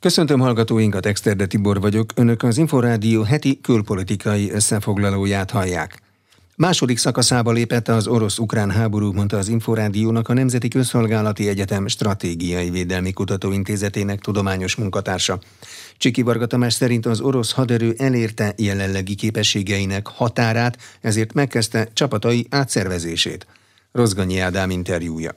Köszöntöm hallgatóinkat, Exterde Tibor vagyok. Önök az Inforádió heti külpolitikai összefoglalóját hallják. Második szakaszába lépett az orosz-ukrán háború, mondta az Inforádiónak a Nemzeti Közszolgálati Egyetem Stratégiai Védelmi Kutatóintézetének tudományos munkatársa. Csiki Varga Tamás szerint az orosz haderő elérte jelenlegi képességeinek határát, ezért megkezdte csapatai átszervezését. Rozganyi Ádám interjúja.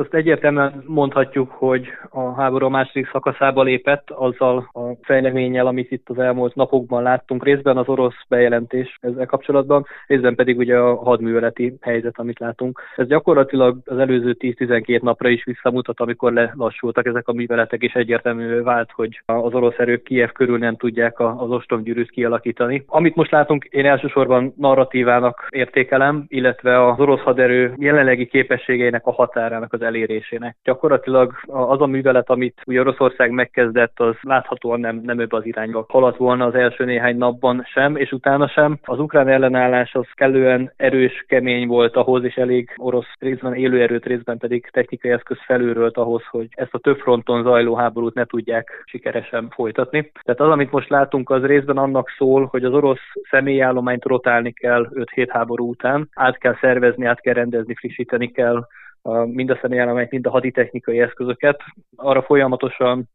Azt egyértelműen mondhatjuk, hogy a háború a második szakaszába lépett azzal a fejleménnyel, amit itt az elmúlt napokban láttunk, részben az orosz bejelentés ezzel kapcsolatban, részben pedig ugye a hadműveleti helyzet, amit látunk. Ez gyakorlatilag az előző 10-12 napra is visszamutat, amikor lelassultak ezek a műveletek, és egyértelművé vált, hogy az orosz erők Kiev körül nem tudják az ostomgyűrűt kialakítani. Amit most látunk, én elsősorban narratívának értékelem, illetve az orosz haderő jelenlegi képességeinek a határának az elérésének. Gyakorlatilag az a művelet, amit ugye Oroszország megkezdett, az láthatóan nem, nem ebbe az irányba haladt volna az első néhány napban sem, és utána sem. Az ukrán ellenállás az kellően erős, kemény volt ahhoz, és elég orosz részben élőerőt, részben pedig technikai eszköz felülrölt ahhoz, hogy ezt a több fronton zajló háborút ne tudják sikeresen folytatni. Tehát az, amit most látunk, az részben annak szól, hogy az orosz személyállományt rotálni kell 5-7 háború után, át kell szervezni, át kell rendezni, frissíteni kell mind a személyállományt, mind a haditechnikai eszközöket. Arra folyamatosan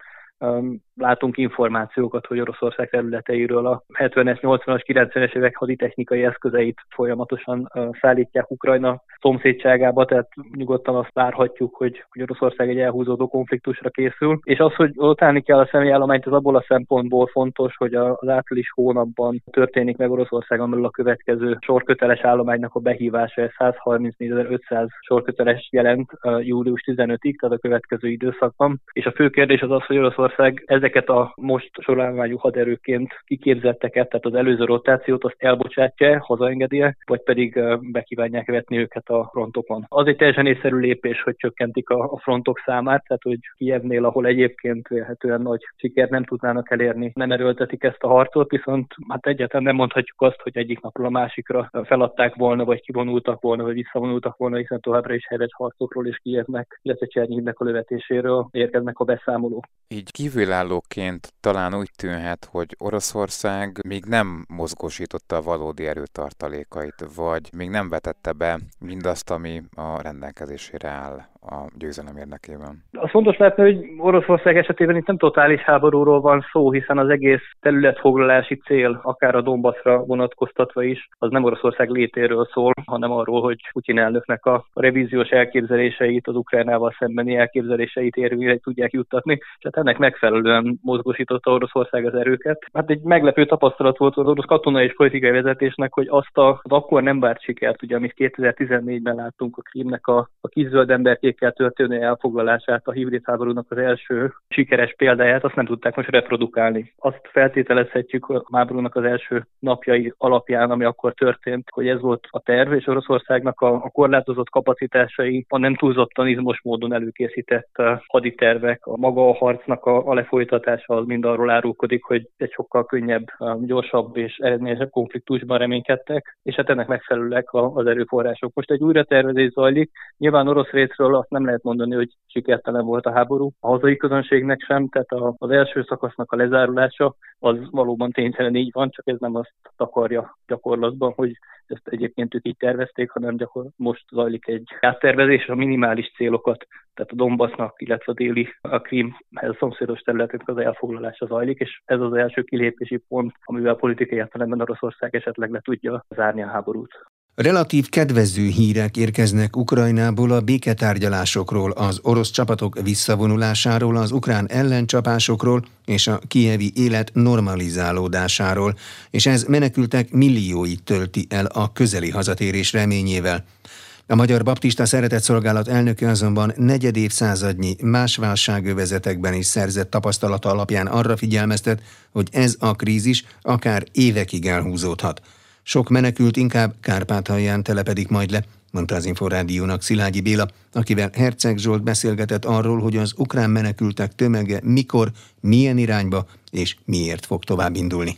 látunk információkat, hogy Oroszország területeiről a 70-es, 80-as, 90-es évek haditechnikai eszközeit folyamatosan szállítják Ukrajna szomszédságába, tehát nyugodtan azt várhatjuk, hogy, hogy Oroszország egy elhúzódó konfliktusra készül. És az, hogy rotálni kell a személyállományt, az abból a szempontból fontos, hogy az április hónapban történik meg Oroszországon belül a következő sorköteles állománynak a behívása, 134.500 sorköteles jelent július 15-ig, tehát a következő időszakban. És a fő kérdés az az, hogy Oroszország ez ezeket a most soránványú haderőként kiképzetteket, tehát az előző rotációt azt elbocsátja, hazaengedi vagy pedig bekívánják vetni őket a frontokon. Az egy teljesen észszerű lépés, hogy csökkentik a frontok számát, tehát hogy Kievnél, ahol egyébként vélhetően nagy sikert nem tudnának elérni, nem erőltetik ezt a harcot, viszont hát egyáltalán nem mondhatjuk azt, hogy egyik napról a másikra feladták volna, vagy kivonultak volna, vagy visszavonultak volna, hiszen továbbra is helyes harcokról és Kievnek, illetve Csernyívnek a lövetéséről érkeznek a beszámolók. Így kívülállóként talán úgy tűnhet, hogy Oroszország még nem mozgósította a valódi erőtartalékait, vagy még nem vetette be mindazt, ami a rendelkezésére áll a győzelem érdekében. Az fontos látni, hogy Oroszország esetében itt nem totális háborúról van szó, hiszen az egész területfoglalási cél, akár a Donbassra vonatkoztatva is, az nem Oroszország létéről szól, hanem arról, hogy Putyin elnöknek a revíziós elképzeléseit, az Ukrajnával szembeni elképzeléseit érvényre tudják juttatni, és hát ennek megfelelően mozgósította Oroszország az erőket. Hát egy meglepő tapasztalat volt az orosz katonai és politikai vezetésnek, hogy azt az akkor nem várt sikert, ugye, amit 2014-ben láttunk a Krímnek a, a kis emberkék értékkel történő elfoglalását, a hibrid háborúnak az első sikeres példáját, azt nem tudták most reprodukálni. Azt feltételezhetjük a háborúnak az első napjai alapján, ami akkor történt, hogy ez volt a terv, és Oroszországnak a, a korlátozott kapacitásai, a nem túlzottan izmos módon előkészített uh, haditervek, a maga a harcnak a, a lefolytatása az mind arról árulkodik, hogy egy sokkal könnyebb, um, gyorsabb és eredményesebb konfliktusban reménykedtek, és hát ennek megfelelőek az erőforrások. Most egy újratervezés zajlik, nyilván orosz részről azt nem lehet mondani, hogy sikertelen volt a háború. A hazai közönségnek sem, tehát az első szakasznak a lezárulása az valóban tényszerűen így van, csak ez nem azt takarja gyakorlatban, hogy ezt egyébként ők így tervezték, hanem gyakor most zajlik egy áttervezés, a minimális célokat, tehát a Donbassnak, illetve a déli, a Krímhez szomszédos területek az elfoglalása zajlik, és ez az első kilépési pont, amivel politikai értelemben Oroszország esetleg le tudja zárni a háborút. Relatív kedvező hírek érkeznek Ukrajnából a béketárgyalásokról, az orosz csapatok visszavonulásáról, az ukrán ellencsapásokról és a kievi élet normalizálódásáról, és ez menekültek millióit tölti el a közeli hazatérés reményével. A Magyar Baptista Szeretett Szolgálat elnöke azonban negyed évszázadnyi más válságövezetekben is szerzett tapasztalata alapján arra figyelmeztet, hogy ez a krízis akár évekig elhúzódhat. Sok menekült inkább Kárpátalján telepedik majd le, mondta az Inforádiónak Szilágyi Béla, akivel Herceg Zsolt beszélgetett arról, hogy az ukrán menekültek tömege mikor, milyen irányba és miért fog tovább indulni.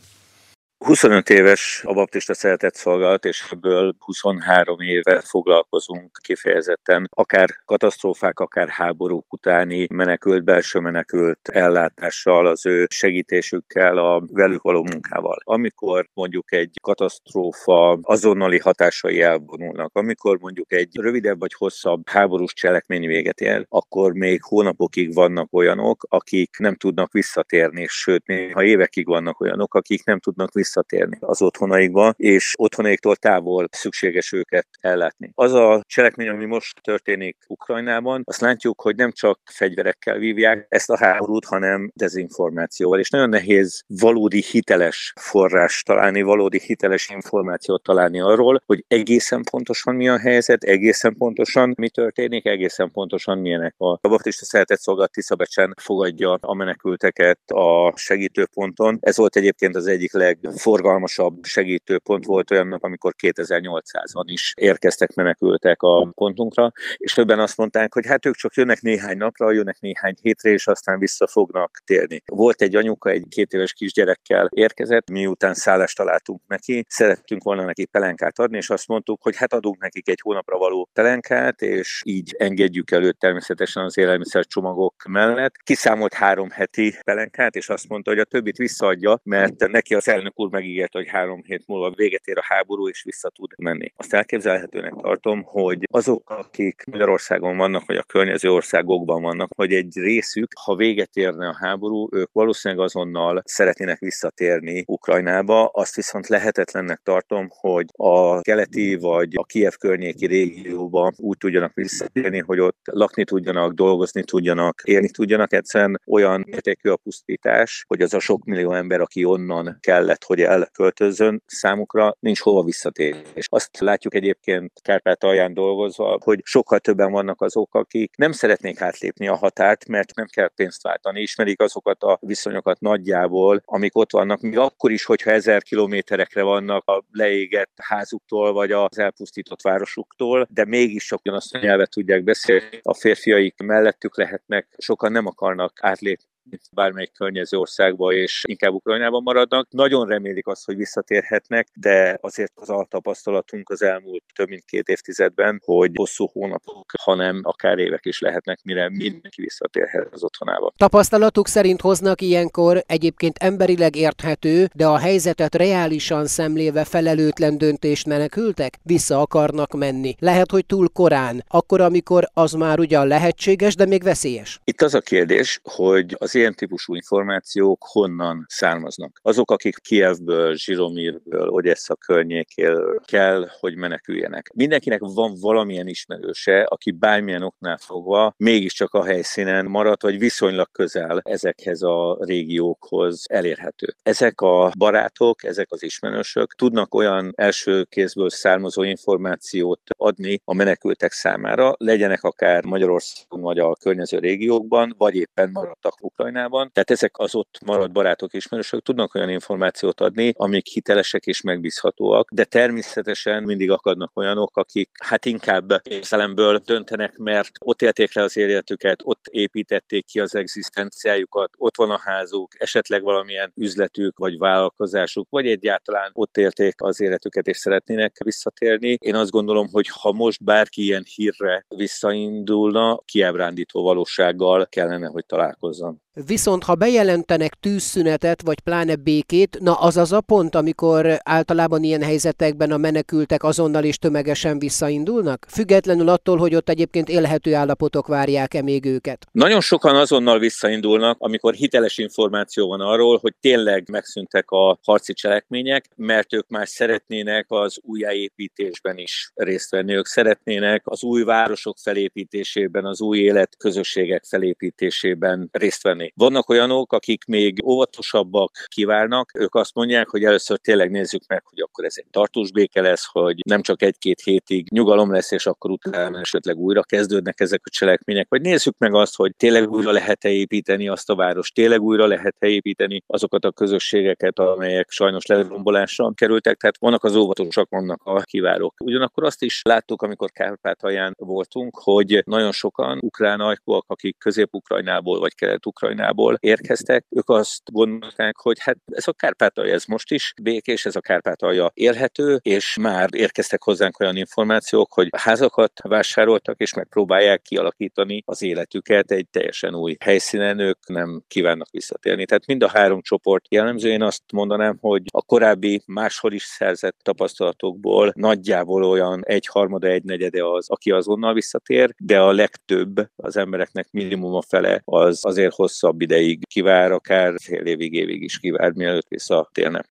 25 éves a baptista szeretett szolgálat, és ebből 23 éve foglalkozunk kifejezetten akár katasztrófák, akár háborúk utáni menekült, belső menekült ellátással, az ő segítésükkel, a velük való munkával. Amikor mondjuk egy katasztrófa azonnali hatásai elvonulnak, amikor mondjuk egy rövidebb vagy hosszabb háborús cselekmény véget ér, akkor még hónapokig vannak olyanok, akik nem tudnak visszatérni, sőt, ha évekig vannak olyanok, akik nem tudnak visszatérni visszatérni az otthonaikba, és otthonaiktól távol szükséges őket ellátni. Az a cselekmény, ami most történik Ukrajnában, azt látjuk, hogy nem csak fegyverekkel vívják ezt a háborút, hanem dezinformációval, és nagyon nehéz valódi hiteles forrás találni, valódi hiteles információt találni arról, hogy egészen pontosan mi a helyzet, egészen pontosan mi történik, egészen pontosan milyenek a, a Baptista Szeretett Szolgálat Tiszabecsen fogadja a menekülteket a segítőponton. Ez volt egyébként az egyik leg forgalmasabb segítőpont volt olyan nap, amikor 2800-an is érkeztek, menekültek a pontunkra, és többen azt mondták, hogy hát ők csak jönnek néhány napra, jönnek néhány hétre, és aztán vissza fognak térni. Volt egy anyuka, egy két éves kisgyerekkel érkezett, miután szállást találtunk neki, szerettünk volna neki pelenkát adni, és azt mondtuk, hogy hát adunk nekik egy hónapra való pelenkát, és így engedjük előtt természetesen az élelmiszer csomagok mellett. Kiszámolt három heti pelenkát, és azt mondta, hogy a többit visszaadja, mert neki az elnök úr megígért, hogy három hét múlva véget ér a háború, és vissza tud menni. Azt elképzelhetőnek tartom, hogy azok, akik Magyarországon vannak, vagy a környező országokban vannak, hogy egy részük, ha véget érne a háború, ők valószínűleg azonnal szeretnének visszatérni Ukrajnába. Azt viszont lehetetlennek tartom, hogy a keleti vagy a Kiev környéki régióba úgy tudjanak visszatérni, hogy ott lakni tudjanak, dolgozni tudjanak, élni tudjanak. Egyszerűen olyan értékű a pusztítás, hogy az a sok millió ember, aki onnan kellett, hogy elköltözön, számukra nincs hova visszatérni. És azt látjuk egyébként Kárpát alján dolgozva, hogy sokkal többen vannak azok, akik nem szeretnék átlépni a határt, mert nem kell pénzt váltani, ismerik azokat a viszonyokat nagyjából, amik ott vannak, még akkor is, hogyha ezer kilométerekre vannak a leégett házuktól, vagy az elpusztított városuktól, de mégis sok azt a nyelvet tudják beszélni. A férfiaik mellettük lehetnek, sokan nem akarnak átlépni bármelyik környező országba, és inkább Ukrajnában maradnak. Nagyon remélik azt, hogy visszatérhetnek, de azért az altapasztalatunk az elmúlt több mint két évtizedben, hogy hosszú hónapok, hanem akár évek is lehetnek, mire mindenki visszatérhet az otthonába. Tapasztalatuk szerint hoznak ilyenkor egyébként emberileg érthető, de a helyzetet reálisan szemléve felelőtlen döntést menekültek? Vissza akarnak menni. Lehet, hogy túl korán, akkor, amikor az már ugyan lehetséges, de még veszélyes. Itt az a kérdés, hogy az ilyen típusú információk honnan származnak. Azok, akik Kievből, Zsiromirből, Odessa környékél kell, hogy meneküljenek. Mindenkinek van valamilyen ismerőse, aki bármilyen oknál fogva mégiscsak a helyszínen maradt, vagy viszonylag közel ezekhez a régiókhoz elérhető. Ezek a barátok, ezek az ismerősök tudnak olyan első kézből származó információt adni a menekültek számára, legyenek akár Magyarországon vagy a környező régiókban, vagy éppen maradtak Ukrajnában Ukrajnában. Tehát ezek az ott maradt barátok, ismerősök tudnak olyan információt adni, amik hitelesek és megbízhatóak, de természetesen mindig akadnak olyanok, akik hát inkább érzelemből döntenek, mert ott élték le az életüket, ott építették ki az egzisztenciájukat, ott van a házuk, esetleg valamilyen üzletük vagy vállalkozásuk, vagy egyáltalán ott élték az életüket és szeretnének visszatérni. Én azt gondolom, hogy ha most bárki ilyen hírre visszaindulna, kiábrándító valósággal kellene, hogy találkozzon. Viszont ha bejelentenek tűzszünetet, vagy pláne békét, na az az a pont, amikor általában ilyen helyzetekben a menekültek azonnal és tömegesen visszaindulnak? Függetlenül attól, hogy ott egyébként élhető állapotok várják-e még őket? Nagyon sokan azonnal visszaindulnak, amikor hiteles információ van arról, hogy tényleg megszűntek a harci cselekmények, mert ők már szeretnének az újjáépítésben is részt venni. Ők szeretnének az új városok felépítésében, az új életközösségek felépítésében részt venni. Vannak olyanok, akik még óvatosabbak kiválnak, ők azt mondják, hogy először tényleg nézzük meg, hogy akkor ez egy tartós béke lesz, hogy nem csak egy-két hétig nyugalom lesz, és akkor utána esetleg újra kezdődnek ezek a cselekmények, vagy nézzük meg azt, hogy tényleg újra lehet-e építeni azt a várost, tényleg újra lehet-e építeni azokat a közösségeket, amelyek sajnos lerombolásra kerültek, tehát vannak az óvatosak, vannak a kiválók. Ugyanakkor azt is láttuk, amikor Kárpátalján voltunk, hogy nagyon sokan ukrán ajkúak, akik Közép-Ukrajnából vagy Kelet-Ukrajnából Ukrajnából érkeztek, ők azt gondolták, hogy hát ez a Kárpátalja, ez most is békés, ez a Kárpátalja élhető, és már érkeztek hozzánk olyan információk, hogy házakat vásároltak, és megpróbálják kialakítani az életüket egy teljesen új helyszínen, ők nem kívánnak visszatérni. Tehát mind a három csoport jellemző, én azt mondanám, hogy a korábbi máshol is szerzett tapasztalatokból nagyjából olyan egy harmada, egy negyede az, aki azonnal visszatér, de a legtöbb az embereknek minimum a fele az azért hosszabb ideig kivár, akár fél évig, évig is kivár, mielőtt visszatérne.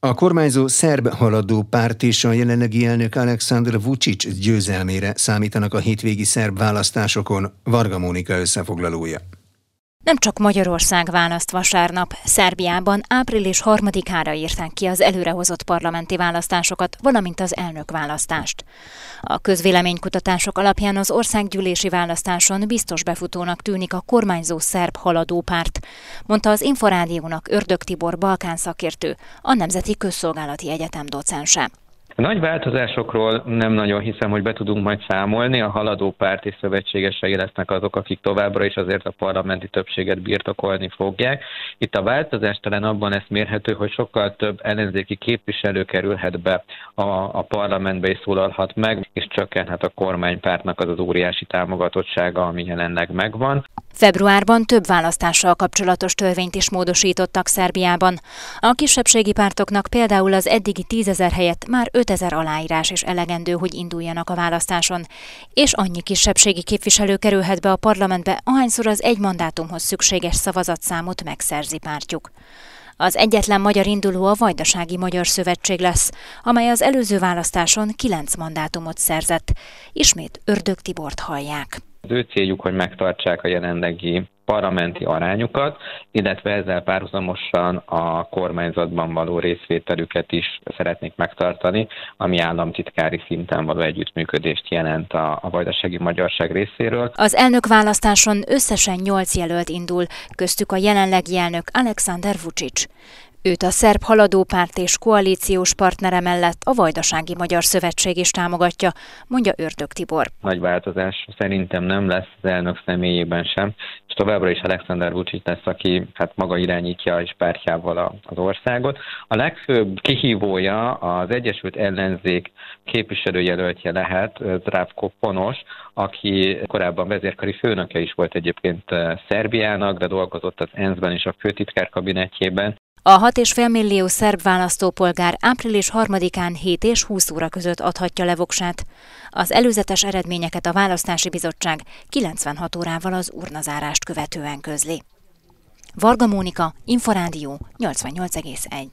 A kormányzó szerb haladó párt és a jelenlegi elnök Alexander Vucic győzelmére számítanak a hétvégi szerb választásokon, Varga Mónika összefoglalója. Nem csak Magyarország választ vasárnap, Szerbiában április harmadikára írták ki az előrehozott parlamenti választásokat, valamint az elnök választást. A közvéleménykutatások alapján az országgyűlési választáson biztos befutónak tűnik a kormányzó szerb haladó párt, mondta az Inforádiónak Ördög Tibor Balkán szakértő, a Nemzeti Közszolgálati Egyetem docense. A nagy változásokról nem nagyon hiszem, hogy be tudunk majd számolni. A haladó párt és szövetségesei lesznek azok, akik továbbra is azért a parlamenti többséget birtokolni fogják. Itt a változás talán abban lesz mérhető, hogy sokkal több ellenzéki képviselő kerülhet be a, a parlamentbe és szólalhat meg, és csökkenhet a kormánypártnak az az óriási támogatottsága, ami jelenleg megvan. Februárban több választással kapcsolatos törvényt is módosítottak Szerbiában. A kisebbségi pártoknak például az eddigi tízezer helyett már 5000 aláírás is elegendő, hogy induljanak a választáson, és annyi kisebbségi képviselő kerülhet be a parlamentbe, ahányszor az egy mandátumhoz szükséges szavazatszámot megszerzi pártjuk. Az egyetlen magyar induló a Vajdasági Magyar Szövetség lesz, amely az előző választáson kilenc mandátumot szerzett. Ismét Ördög Tibort hallják. Az ő céljuk, hogy megtartsák a jelenlegi parlamenti arányukat, illetve ezzel párhuzamosan a kormányzatban való részvételüket is szeretnék megtartani, ami államtitkári szinten való együttműködést jelent a, a vajdasági magyarság részéről. Az elnök választáson összesen nyolc jelölt indul, köztük a jelenlegi elnök Alexander Vucic. Őt a szerb haladópárt és koalíciós partnere mellett a Vajdasági Magyar Szövetség is támogatja, mondja Ördög Tibor. Nagy változás szerintem nem lesz az elnök személyében sem, és továbbra is Alexander Vucic lesz, aki hát maga irányítja és pártjával az országot. A legfőbb kihívója az Egyesült Ellenzék képviselőjelöltje lehet Zdravko Ponos, aki korábban vezérkari főnöke is volt egyébként Szerbiának, de dolgozott az ENSZ-ben és a főtitkár kabinetjében, a 6,5 millió szerb választópolgár április 3-án 7 és 20 óra között adhatja le voksát. Az előzetes eredményeket a Választási Bizottság 96 órával az urnazárást követően közli. Varga Mónika, Inforádió 88,1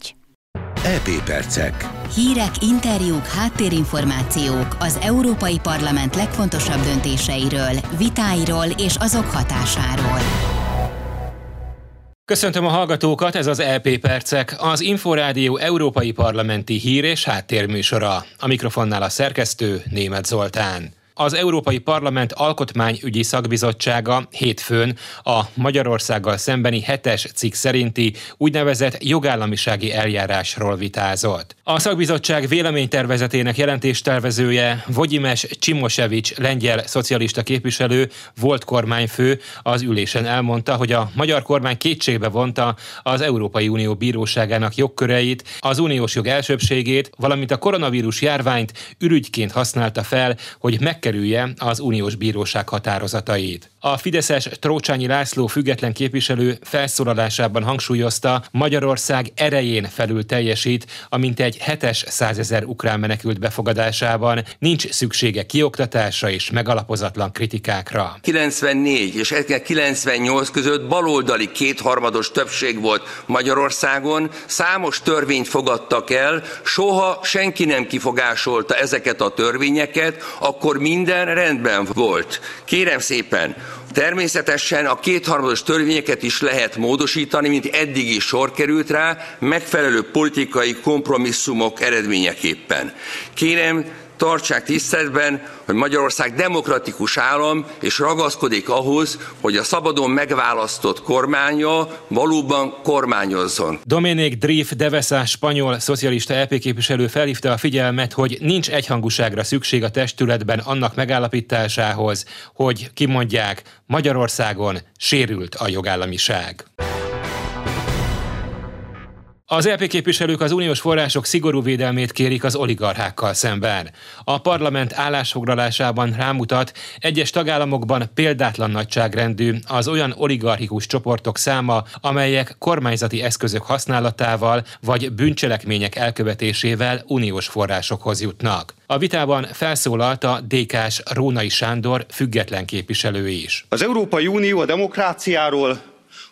EP Percek. Hírek, interjúk, háttérinformációk az Európai Parlament legfontosabb döntéseiről, vitáiról és azok hatásáról. Köszöntöm a hallgatókat, ez az LP e Percek, az Inforádió Európai Parlamenti Hír és Háttérműsora. A mikrofonnál a szerkesztő Német Zoltán. Az Európai Parlament Alkotmányügyi Szakbizottsága hétfőn a Magyarországgal szembeni hetes cikk szerinti úgynevezett jogállamisági eljárásról vitázott. A szakbizottság véleménytervezetének jelentéstervezője Vogyimes Csimosevics lengyel szocialista képviselő, volt kormányfő, az ülésen elmondta, hogy a magyar kormány kétségbe vonta az Európai Unió bíróságának jogköreit, az uniós jog elsőbségét, valamint a koronavírus járványt ürügyként használta fel, hogy megkerüljön megkerülje az uniós bíróság határozatait. A Fideszes Trócsányi László független képviselő felszólalásában hangsúlyozta, Magyarország erején felül teljesít, amint egy hetes százezer ukrán menekült befogadásában nincs szüksége kioktatásra és megalapozatlan kritikákra. 94 és 98 között baloldali kétharmados többség volt Magyarországon, számos törvényt fogadtak el, soha senki nem kifogásolta ezeket a törvényeket, akkor minden rendben volt. Kérem szépen, Természetesen a kétharmados törvényeket is lehet módosítani, mint eddig is sor került rá, megfelelő politikai kompromisszumok eredményeképpen. Kérem, tartsák tiszteletben, hogy Magyarország demokratikus állam, és ragaszkodik ahhoz, hogy a szabadon megválasztott kormánya valóban kormányozzon. Dominik Drif Devesa, spanyol szocialista LP képviselő felhívta a figyelmet, hogy nincs egyhangúságra szükség a testületben annak megállapításához, hogy kimondják, Magyarországon sérült a jogállamiság. Az LP képviselők az uniós források szigorú védelmét kérik az oligarchákkal szemben. A parlament állásfoglalásában rámutat, egyes tagállamokban példátlan nagyságrendű az olyan oligarchikus csoportok száma, amelyek kormányzati eszközök használatával vagy bűncselekmények elkövetésével uniós forrásokhoz jutnak. A vitában felszólalt a DK-s Rónai Sándor független képviselő is. Az Európai Unió a demokráciáról,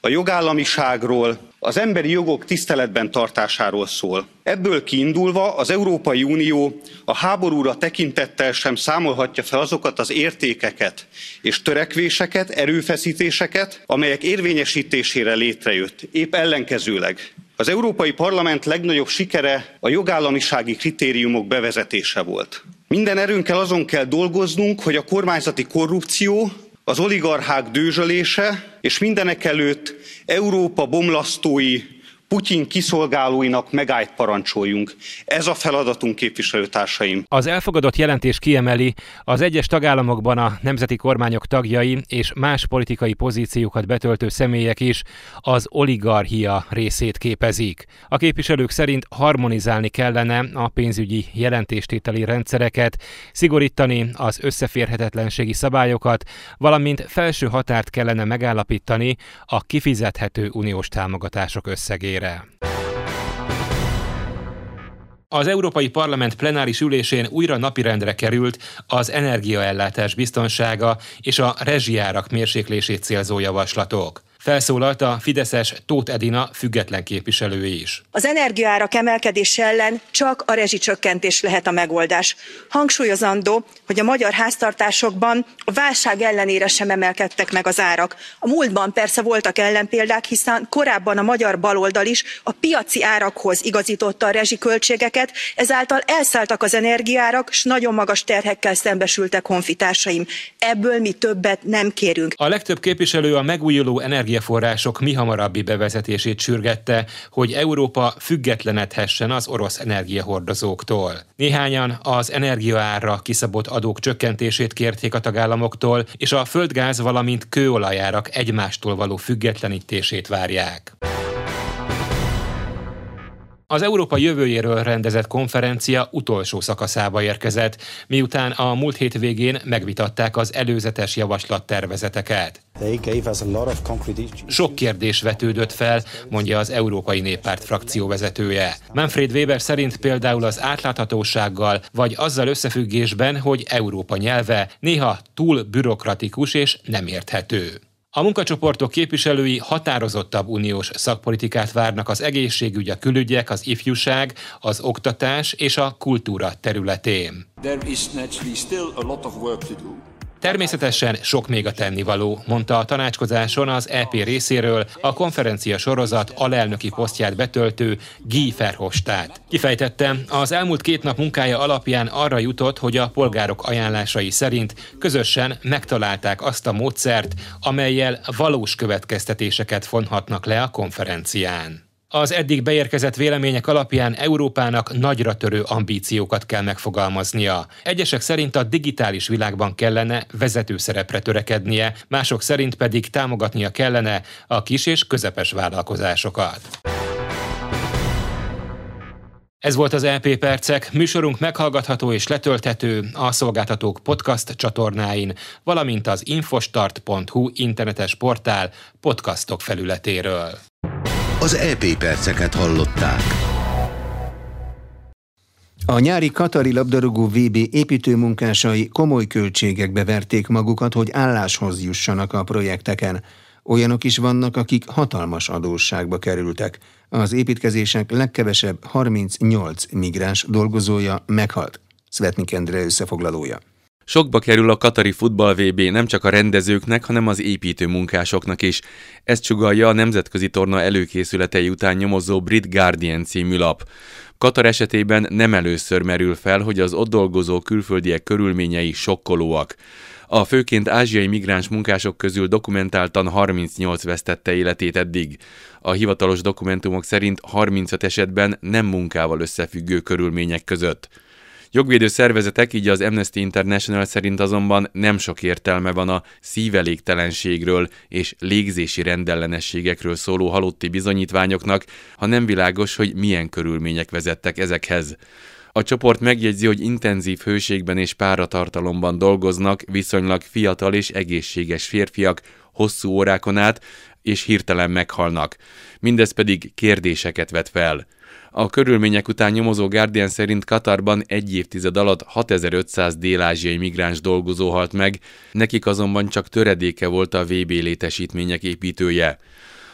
a jogállamiságról, az emberi jogok tiszteletben tartásáról szól. Ebből kiindulva az Európai Unió a háborúra tekintettel sem számolhatja fel azokat az értékeket és törekvéseket, erőfeszítéseket, amelyek érvényesítésére létrejött. Épp ellenkezőleg. Az Európai Parlament legnagyobb sikere a jogállamisági kritériumok bevezetése volt. Minden erőnkkel azon kell dolgoznunk, hogy a kormányzati korrupció, az oligarchák dőzsölése és mindenekelőtt Európa bomlasztói Putyin kiszolgálóinak megállt parancsoljunk. Ez a feladatunk, képviselőtársaim. Az elfogadott jelentés kiemeli, az egyes tagállamokban a nemzeti kormányok tagjai és más politikai pozíciókat betöltő személyek is az oligarchia részét képezik. A képviselők szerint harmonizálni kellene a pénzügyi jelentéstételi rendszereket, szigorítani az összeférhetetlenségi szabályokat, valamint felső határt kellene megállapítani a kifizethető uniós támogatások összegére végére. Az Európai Parlament plenáris ülésén újra napirendre került az energiaellátás biztonsága és a rezsijárak mérséklését célzó javaslatok. Felszólalt a Fideszes Tóth Edina független képviselő is. Az energiaárak emelkedése ellen csak a rezsicsökkentés lehet a megoldás. Hangsúlyozandó, hogy a magyar háztartásokban a válság ellenére sem emelkedtek meg az árak. A múltban persze voltak ellenpéldák, hiszen korábban a magyar baloldal is a piaci árakhoz igazította a rezsiköltségeket, ezáltal elszálltak az energiárak, s nagyon magas terhekkel szembesültek honfitársaim. Ebből mi többet nem kérünk. A legtöbb képviselő a megújuló energia energiaforrások mi hamarabbi bevezetését sürgette, hogy Európa függetlenedhessen az orosz energiahordozóktól. Néhányan az energiaárra kiszabott adók csökkentését kérték a tagállamoktól, és a földgáz, valamint kőolajárak egymástól való függetlenítését várják. Az Európa jövőjéről rendezett konferencia utolsó szakaszába érkezett, miután a múlt hét végén megvitatták az előzetes javaslattervezeteket. Sok kérdés vetődött fel, mondja az Európai Néppárt frakció vezetője. Manfred Weber szerint például az átláthatósággal, vagy azzal összefüggésben, hogy Európa nyelve néha túl bürokratikus és nem érthető. A munkacsoportok képviselői határozottabb uniós szakpolitikát várnak az egészségügy, a külügyek, az ifjúság, az oktatás és a kultúra területén. There is. Természetesen sok még a tennivaló, mondta a tanácskozáson az EP részéről a konferencia sorozat alelnöki posztját betöltő Guy Verhofstadt. Kifejtette, az elmúlt két nap munkája alapján arra jutott, hogy a polgárok ajánlásai szerint közösen megtalálták azt a módszert, amelyel valós következtetéseket vonhatnak le a konferencián. Az eddig beérkezett vélemények alapján Európának nagyra törő ambíciókat kell megfogalmaznia. Egyesek szerint a digitális világban kellene vezető szerepre törekednie, mások szerint pedig támogatnia kellene a kis és közepes vállalkozásokat. Ez volt az LP Percek, műsorunk meghallgatható és letölthető a szolgáltatók podcast csatornáin, valamint az infostart.hu internetes portál podcastok felületéről. Az EP perceket hallották. A nyári Katari labdarúgó VB építőmunkásai komoly költségekbe verték magukat, hogy álláshoz jussanak a projekteken. Olyanok is vannak, akik hatalmas adósságba kerültek. Az építkezések legkevesebb 38 migráns dolgozója meghalt. Svetnik Endre összefoglalója. Sokba kerül a Katari Futball VB nem csak a rendezőknek, hanem az építő munkásoknak is. Ezt csugalja a nemzetközi torna előkészületei után nyomozó Brit Guardian című lap. Katar esetében nem először merül fel, hogy az ott dolgozó külföldiek körülményei sokkolóak. A főként ázsiai migráns munkások közül dokumentáltan 38 vesztette életét eddig. A hivatalos dokumentumok szerint 35 esetben nem munkával összefüggő körülmények között. Jogvédő szervezetek, így az Amnesty International szerint azonban nem sok értelme van a szívelégtelenségről és légzési rendellenességekről szóló halotti bizonyítványoknak, ha nem világos, hogy milyen körülmények vezettek ezekhez. A csoport megjegyzi, hogy intenzív hőségben és páratartalomban dolgoznak viszonylag fiatal és egészséges férfiak hosszú órákon át, és hirtelen meghalnak. Mindez pedig kérdéseket vet fel. A körülmények után nyomozó Guardian szerint Katarban egy évtized alatt 6500 dél-ázsiai migráns dolgozó halt meg, nekik azonban csak töredéke volt a VB létesítmények építője.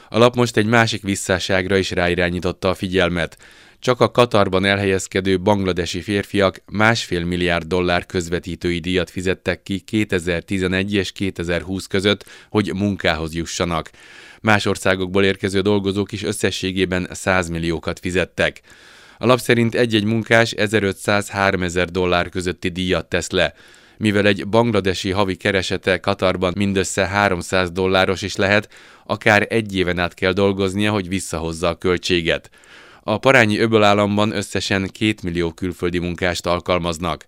A lap most egy másik visszáságra is ráirányította a figyelmet. Csak a Katarban elhelyezkedő bangladesi férfiak másfél milliárd dollár közvetítői díjat fizettek ki 2011 és 2020 között, hogy munkához jussanak. Más országokból érkező dolgozók is összességében 100 milliókat fizettek. A lap szerint egy-egy munkás 1500-3000 dollár közötti díjat tesz le. Mivel egy bangladesi havi keresete Katarban mindössze 300 dolláros is lehet, akár egy éven át kell dolgoznia, hogy visszahozza a költséget. A parányi öböl államban összesen 2 millió külföldi munkást alkalmaznak.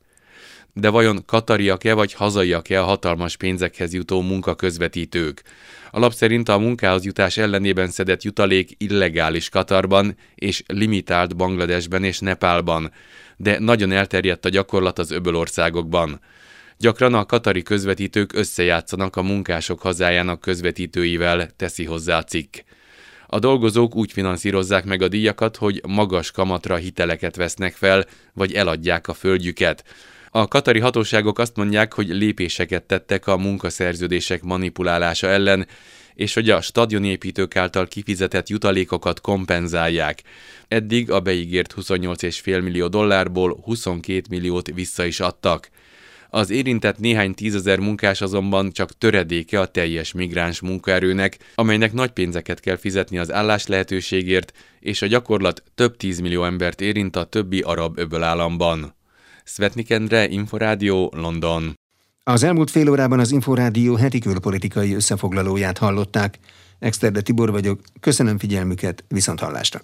De vajon katariak-e vagy hazaiak-e a hatalmas pénzekhez jutó munkaközvetítők? A lap szerint a munkához jutás ellenében szedett jutalék illegális Katarban és limitált Bangladesben és Nepálban, de nagyon elterjedt a gyakorlat az öböl országokban. Gyakran a katari közvetítők összejátszanak a munkások hazájának közvetítőivel, teszi hozzá a cikk. A dolgozók úgy finanszírozzák meg a díjakat, hogy magas kamatra hiteleket vesznek fel, vagy eladják a földjüket. A katari hatóságok azt mondják, hogy lépéseket tettek a munkaszerződések manipulálása ellen, és hogy a stadionépítők által kifizetett jutalékokat kompenzálják. Eddig a beígért 28,5 millió dollárból 22 milliót vissza is adtak. Az érintett néhány tízezer munkás azonban csak töredéke a teljes migráns munkaerőnek, amelynek nagy pénzeket kell fizetni az állás lehetőségért, és a gyakorlat több tízmillió embert érint a többi arab öböl államban. Svetnik Endre, Inforádió, London. Az elmúlt fél órában az Inforádió heti külpolitikai összefoglalóját hallották. Exterde Tibor vagyok, köszönöm figyelmüket, viszont hallásra.